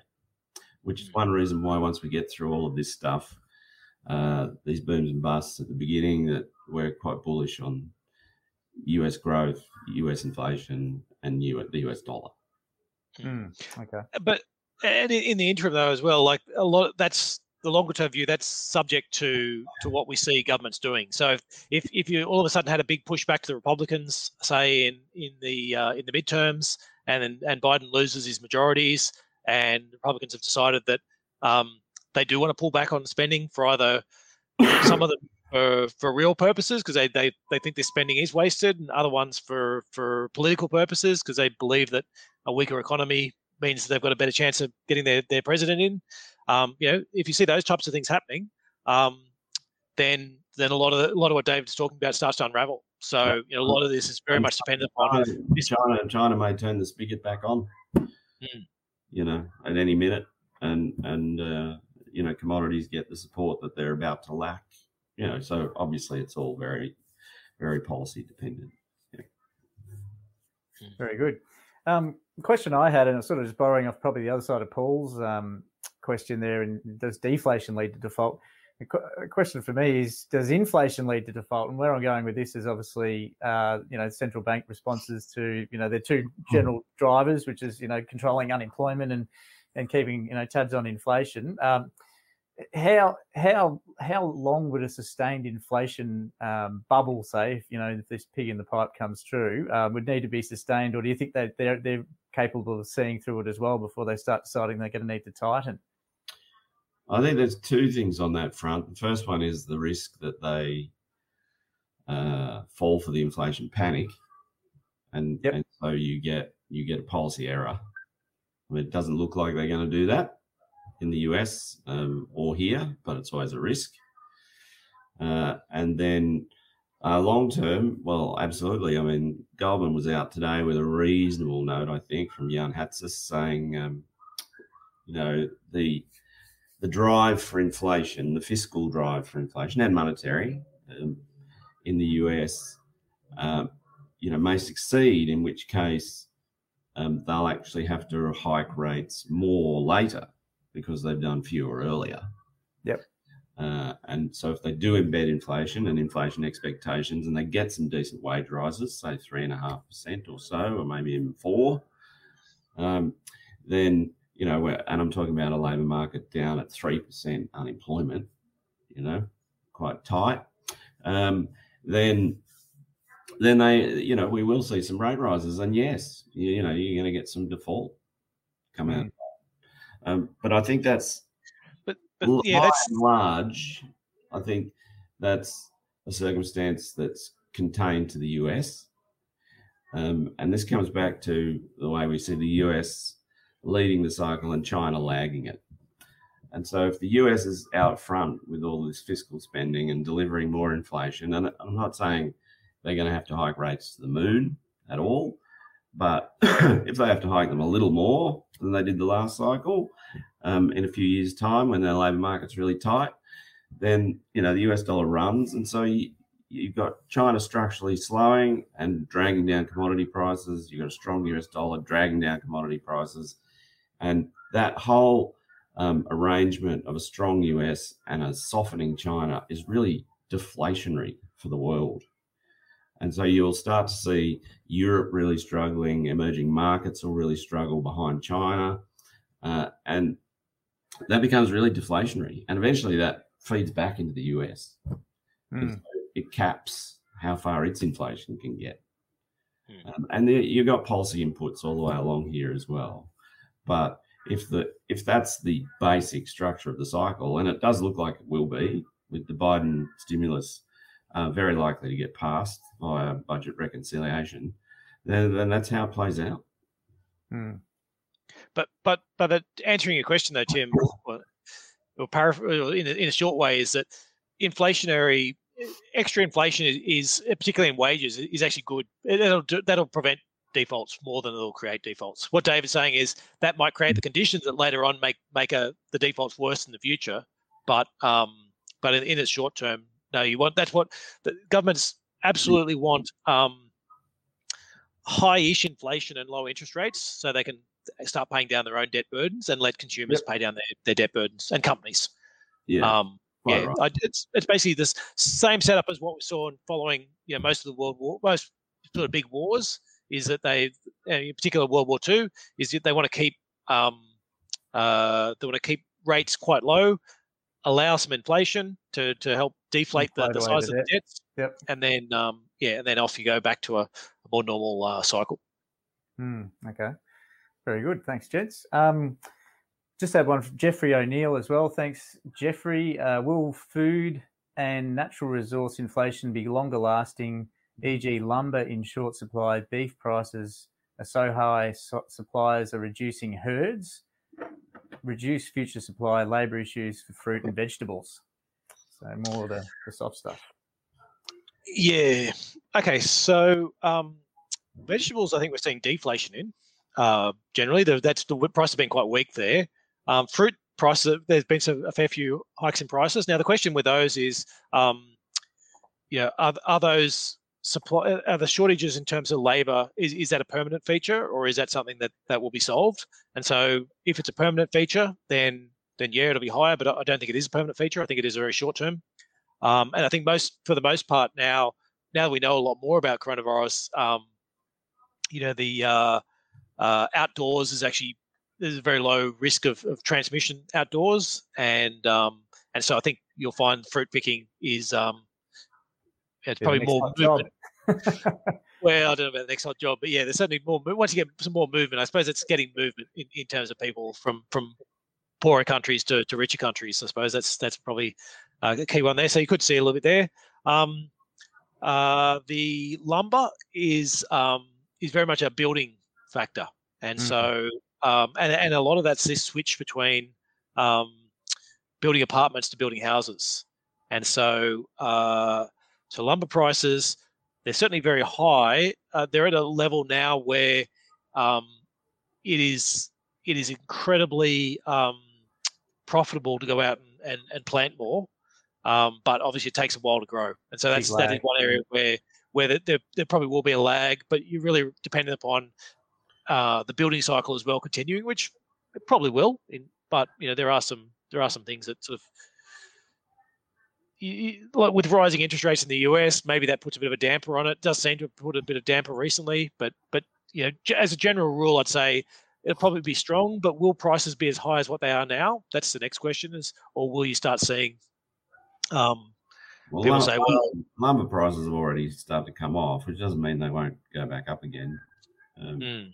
which is one reason why once we get through all of this stuff, uh, these booms and busts at the beginning, that we're quite bullish on US growth, US inflation, and US, the US dollar. Mm, okay. but and in in the interim though as well, like a lot that's the longer term view that's subject to to what we see governments doing. So if if, you all of a sudden had a big pushback to the Republicans, say in in the uh, in the midterms, and and Biden loses his majorities, and Republicans have decided that um, they do want to pull back on spending for either *coughs* some of them for, for real purposes because they, they they think this spending is wasted, and other ones for for political purposes because they believe that a weaker economy means they've got a better chance of getting their, their president in. Um, you know, if you see those types of things happening, um, then then a lot of the, a lot of what David's talking about starts to unravel. So you know, a lot of this is very much dependent on China, this- China, China may turn the spigot back on, Mm. you know, at any minute, and and uh, you know, commodities get the support that they're about to lack. You know, so obviously it's all very, very policy dependent. Very good. Um, question I had, and it's sort of just borrowing off probably the other side of Paul's um, question there, and does deflation lead to default? The a question for me is, does inflation lead to default? And where I'm going with this is obviously, uh, you know, central bank responses to, you know, their two general drivers, which is, you know, controlling unemployment and and keeping, you know, tabs on inflation. Um, how how how long would a sustained inflation um, bubble, say, if you know if this pig in the pipe comes true, uh, would need to be sustained, or do you think that they're they're capable of seeing through it as well before they start deciding they're going to need to tighten? I think there's two things on that front. The first one is the risk that they uh, fall for the inflation panic, and, Yep. and so you get you get a policy error. I mean, it doesn't look like they're going to do that in the US um, or here, but it's always a risk. Uh, and then uh, long term, well, absolutely. I mean, Goldman was out today with a reasonable note, I think, from Jan Hatzius saying, um, you know, the the drive for inflation, the fiscal drive for inflation and monetary um, in the US, um, you know, may succeed. In which case, um, they'll actually have to hike rates more later because they've done fewer earlier. Yep. Uh, and so, if they do embed inflation and inflation expectations, and they get some decent wage rises, say three and a half percent or so, or maybe even four, um, then you know, and I'm talking about a labour market down at three percent unemployment, you know, quite tight. Um, then, then they, you know, we will see some rate rises, and yes, you, you know, you're going to get some default come out. Um, but I think that's but but yeah, that's large, I think that's a circumstance that's contained to the US. Um, and this comes back to the way we see the US leading the cycle and China lagging it. And so, if the US is out front with all this fiscal spending and delivering more inflation, and I'm not saying they're going to have to hike rates to the moon at all, but *clears throat* if they have to hike them a little more than they did the last cycle um, in a few years' time when their labour market's really tight, then you know the US dollar runs, and so you, you've got China structurally slowing and dragging down commodity prices. You've got a strong US dollar dragging down commodity prices, and that whole um, arrangement of a strong US and a softening China is really deflationary for the world. And so you'll start to see Europe really struggling, emerging markets will really struggle behind China. Uh, and that becomes really deflationary. And eventually that feeds back into the US. Mm. It caps how far its inflation can get. Mm. Um, and you've got policy inputs all the way along here as well. But if the if that's the basic structure of the cycle, and it does look like it will be with the Biden stimulus uh, very likely to get passed via budget reconciliation, then, then that's how it plays out. Hmm. But but but answering your question though, Tim, or, or in a, in a short way, is that inflationary extra inflation is, is particularly in wages is actually good. That'll that'll prevent defaults more than it'll create defaults. What Dave is saying is that might create the conditions that later on make make a, the defaults worse in the future. But um, but in, in its short term, no, you want that's what the governments absolutely want um, high-ish inflation and low interest rates, so they can start paying down their own debt burdens and let consumers yep. pay down their, their debt burdens and companies. Yeah. Um, yeah, right. I, it's it's basically this same setup as what we saw in following you know most of the world war, most sort of big wars is that they, in particular World War II, is that they want to keep um, uh, they want to keep rates quite low, allow some inflation to to help deflate the, the size of the debts, yep. and then um, yeah, and then off you go back to a, a more normal uh, cycle. Hmm, okay, very good. Thanks, gents. Um, just had one from Jeffrey O'Neill as well. Thanks, Jeffrey. Uh, will food and natural resource inflation be longer lasting? e.g., lumber in short supply, beef prices are so high, so suppliers are reducing herds, reduce future supply, labour issues for fruit and vegetables. So more of the, the soft stuff. Yeah. Okay. So um, vegetables, I think we're seeing deflation in. Uh, generally, the, that's the price has been quite weak there. Um, fruit prices, there's been some, a fair few hikes in prices. Now the question with those is, um, you know, are, are those supply are the shortages in terms of labor is, is that a permanent feature or is that something that that will be solved? And so if it's a permanent feature then then yeah it'll be higher but i don't think it is a permanent feature. I think it is a very short term. Um, and i think most for the most part now now that we know a lot more about coronavirus um, you know the uh, uh, outdoors is actually there's a very low risk of, of transmission outdoors. And um, and so i think you'll find fruit picking is um, it's probably more movement. *laughs* well, I don't know about the next hot job, but yeah, there's certainly more. Once you get some more movement, I suppose it's getting movement in, in terms of people from from poorer countries to, to richer countries. I suppose that's that's probably uh, a key one there. So you could see a little bit there. Um, uh, the lumber is um, is very much a building factor, and mm. so um, and and a lot of that's this switch between um, building apartments to building houses, and so uh, so lumber prices, they're certainly very high. Uh, they're at a level now where um, it is it is incredibly um, profitable to go out and, and, and plant more. Um, but obviously it takes a while to grow. And so that's that is one area where where there, there probably will be a lag, but you're really dependent upon uh, the building cycle as well continuing, which it probably will. In, but you know there are some there are some things that sort of you, like with rising interest rates in the US, maybe that puts a bit of a damper on it. it. Does seem to have put a bit of damper recently, but but you know, as a general rule, I'd say it'll probably be strong. But will prices be as high as what they are now? That's the next question. Is or will you start seeing um, well, people lumber, say, well, lumber prices have already started to come off, which doesn't mean they won't go back up again. Um, mm.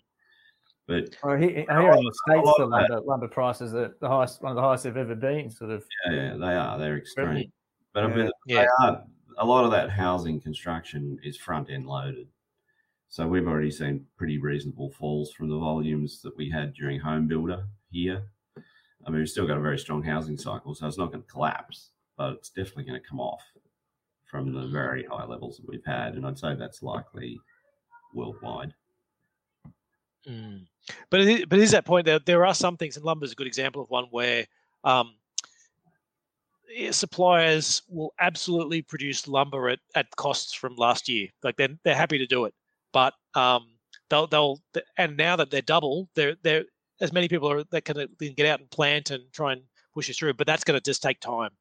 But here, here in the states, the lumber, lumber prices are the highest, one of the highest they've ever been. Sort of. Yeah, yeah they are. They're extreme. But I mean, yeah. are. a lot of that housing construction is front end loaded. So we've already seen pretty reasonable falls from the volumes that we had during home builder here. I mean, we've still got a very strong housing cycle, so it's not going to collapse, but it's definitely going to come off from the very high levels that we've had. And I'd say that's likely worldwide. Mm. But it, but is that point there? There are some things, and lumber is a good example of one where um, suppliers will absolutely produce lumber at, at costs from last year. Like they're they're happy to do it, but um, they'll they'll and now that they're double, they're they're as many people are that can, get out and plant and try and push it through. But that's going to just take time.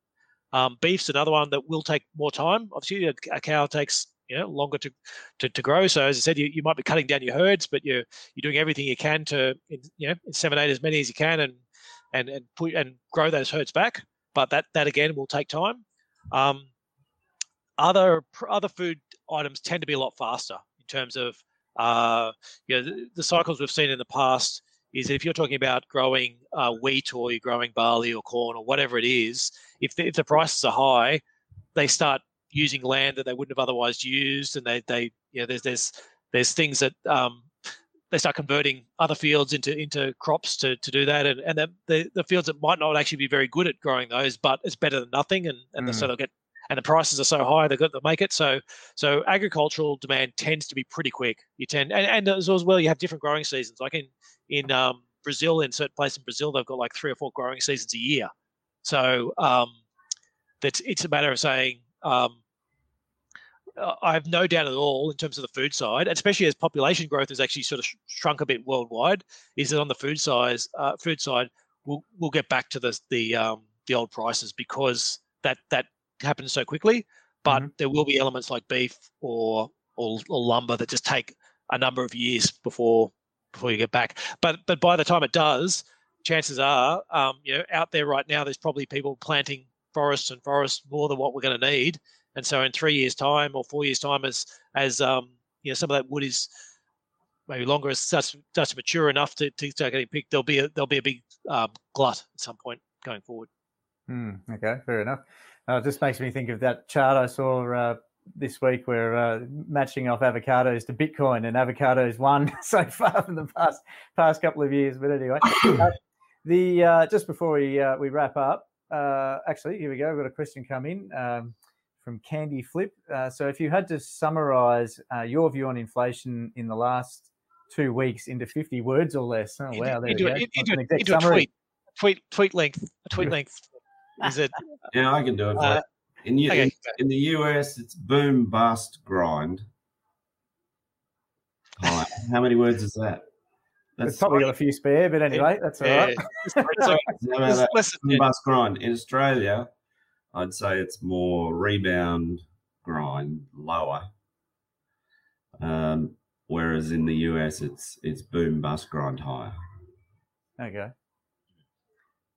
Um, beef's another one that will take more time. Obviously, a cow takes you know longer to, to, to grow. So as I said, you, you might be cutting down your herds, but you're you're doing everything you can to you know inseminate as many as you can and and and put and grow those herds back. But that that again will take time. Um, other other food items tend to be a lot faster in terms of uh, you know the, the cycles we've seen in the past is if you're talking about growing uh, wheat or you're growing barley or corn or whatever it is, if the, if the prices are high, they start using land that they wouldn't have otherwise used, and they they you know there's there's there's things that um, they start converting other fields into into crops to, to do that, and and the, the, the fields that might not actually be very good at growing those, but it's better than nothing, and and mm. so they'll get and the prices are so high they've got to make it. So so agricultural demand tends to be pretty quick. You tend and, and as well you have different growing seasons. Like in in um, Brazil, in certain places in Brazil, they've got like three or four growing seasons a year. So um, that's it's a matter of saying um, I have no doubt at all in terms of the food side, especially as population growth has actually sort of shrunk a bit worldwide. Is that on the food size, uh, food side, we'll we'll get back to the the um, the old prices because that that happens so quickly. But mm-hmm. there will be elements like beef or, or or lumber that just take a number of years before before you get back. But but by the time it does, chances are, um, you know, out there right now, there's probably people planting forests and forests more than what we're going to need. And so in three years' time or four years' time, as as um, you know, some of that wood is maybe longer as starts, starts to mature enough to, to start getting picked, there'll be a there'll be a big um, glut at some point going forward. Mm, okay, fair enough. Uh, it just makes me think of that chart I saw uh, this week where uh, matching off avocados to Bitcoin and avocados won *laughs* so far in the past past couple of years. But anyway, *coughs* uh, the uh, just before we uh, we wrap up, uh, actually here we go. I've got a question come in um, from Candy Flip. Uh, so if you had to summarise your view on inflation in the last two weeks into 50 words or less, oh wow, there into, we go. Into, into, into a tweet, tweet, tweet length, tweet length. Is it? *laughs* Yeah, I can do it. In, okay. in, in, the US, it's boom, bust, grind. Right. How many words is that? That's it's probably got a few spare, but anyway, that's all right. boom, bust, grind. In Australia, I'd say it's more rebound, grind, lower. Um, whereas in the US, it's it's boom, bust, grind, higher. Okay.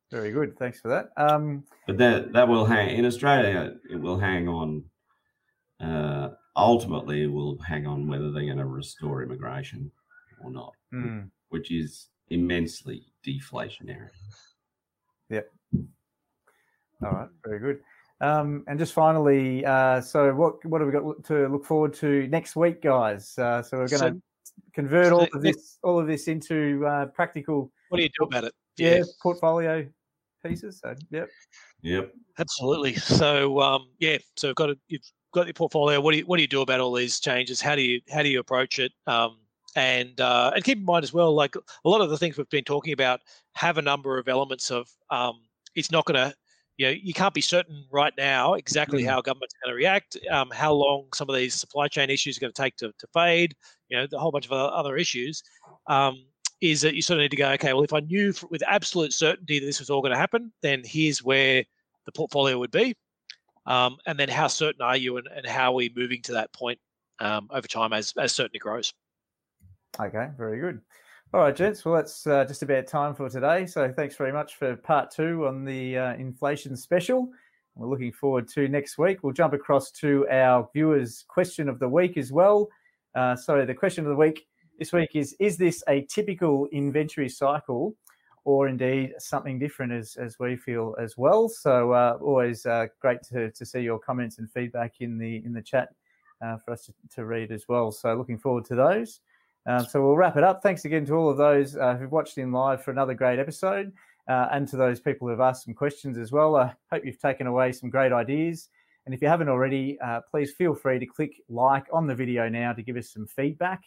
Very good. Thanks for that. Um, but that that will hang in Australia. It will hang on. Uh, ultimately, it will hang on whether they're going to restore immigration or not, mm. which is immensely deflationary. Yep. All right. Very good. Um, and just finally, uh, so what what have we got to look forward to next week, guys? Uh, so we're going to so, convert so all of this all of this into uh, practical. What do you do about it? Yeah, yeah, portfolio pieces. So, yep. Yep. Absolutely. So, um, yeah. So, you've got a, you've got your portfolio. What do you what do you do about all these changes? How do you how do you approach it? Um, and uh, and keep in mind as well, like a lot of the things we've been talking about have a number of elements of um, it's not going to you know you can't be certain right now exactly mm-hmm. how government's going to react, um, how long some of these supply chain issues are going to take to, to fade, you know, the whole bunch of other issues. Um, is that you sort of need to go, okay, well, if I knew with absolute certainty that this was all going to happen, then here's where the portfolio would be. Um, and then how certain are you and, and how are we moving to that point um, over time as, as certainty grows? Okay, very good. All right, gents. Well, that's uh, just about time for today. So thanks very much for part two on the uh, inflation special. We're looking forward to next week. We'll jump across to our viewers' question of the week as well. Uh, the question of the week this week is Is this a typical inventory cycle or indeed something different as, as we feel as well. So uh, always uh, great to, to see your comments and feedback in the in the chat uh, for us to, to, read as well. So looking forward to those. Um, so we'll wrap it up. Thanks again to all of those uh, who've watched in live for another great episode, uh, and to those people who've asked some questions as well. I hope you've taken away some great ideas. And if you haven't already, uh, please feel free to click like on the video now to give us some feedback.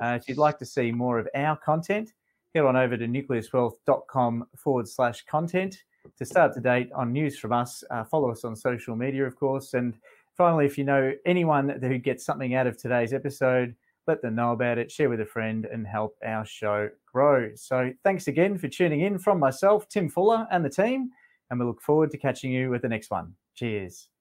if you'd like to see more of our content, head on over to nucleuswealth.com forward slash content to stay up to date on news from us. Uh, follow us on social media, of course. And finally, if you know anyone who gets something out of today's episode, let them know about it, share with a friend, and help our show grow. So, thanks again for tuning in from myself, Tim Fuller, and the team. And we look forward to catching you with the next one. Cheers.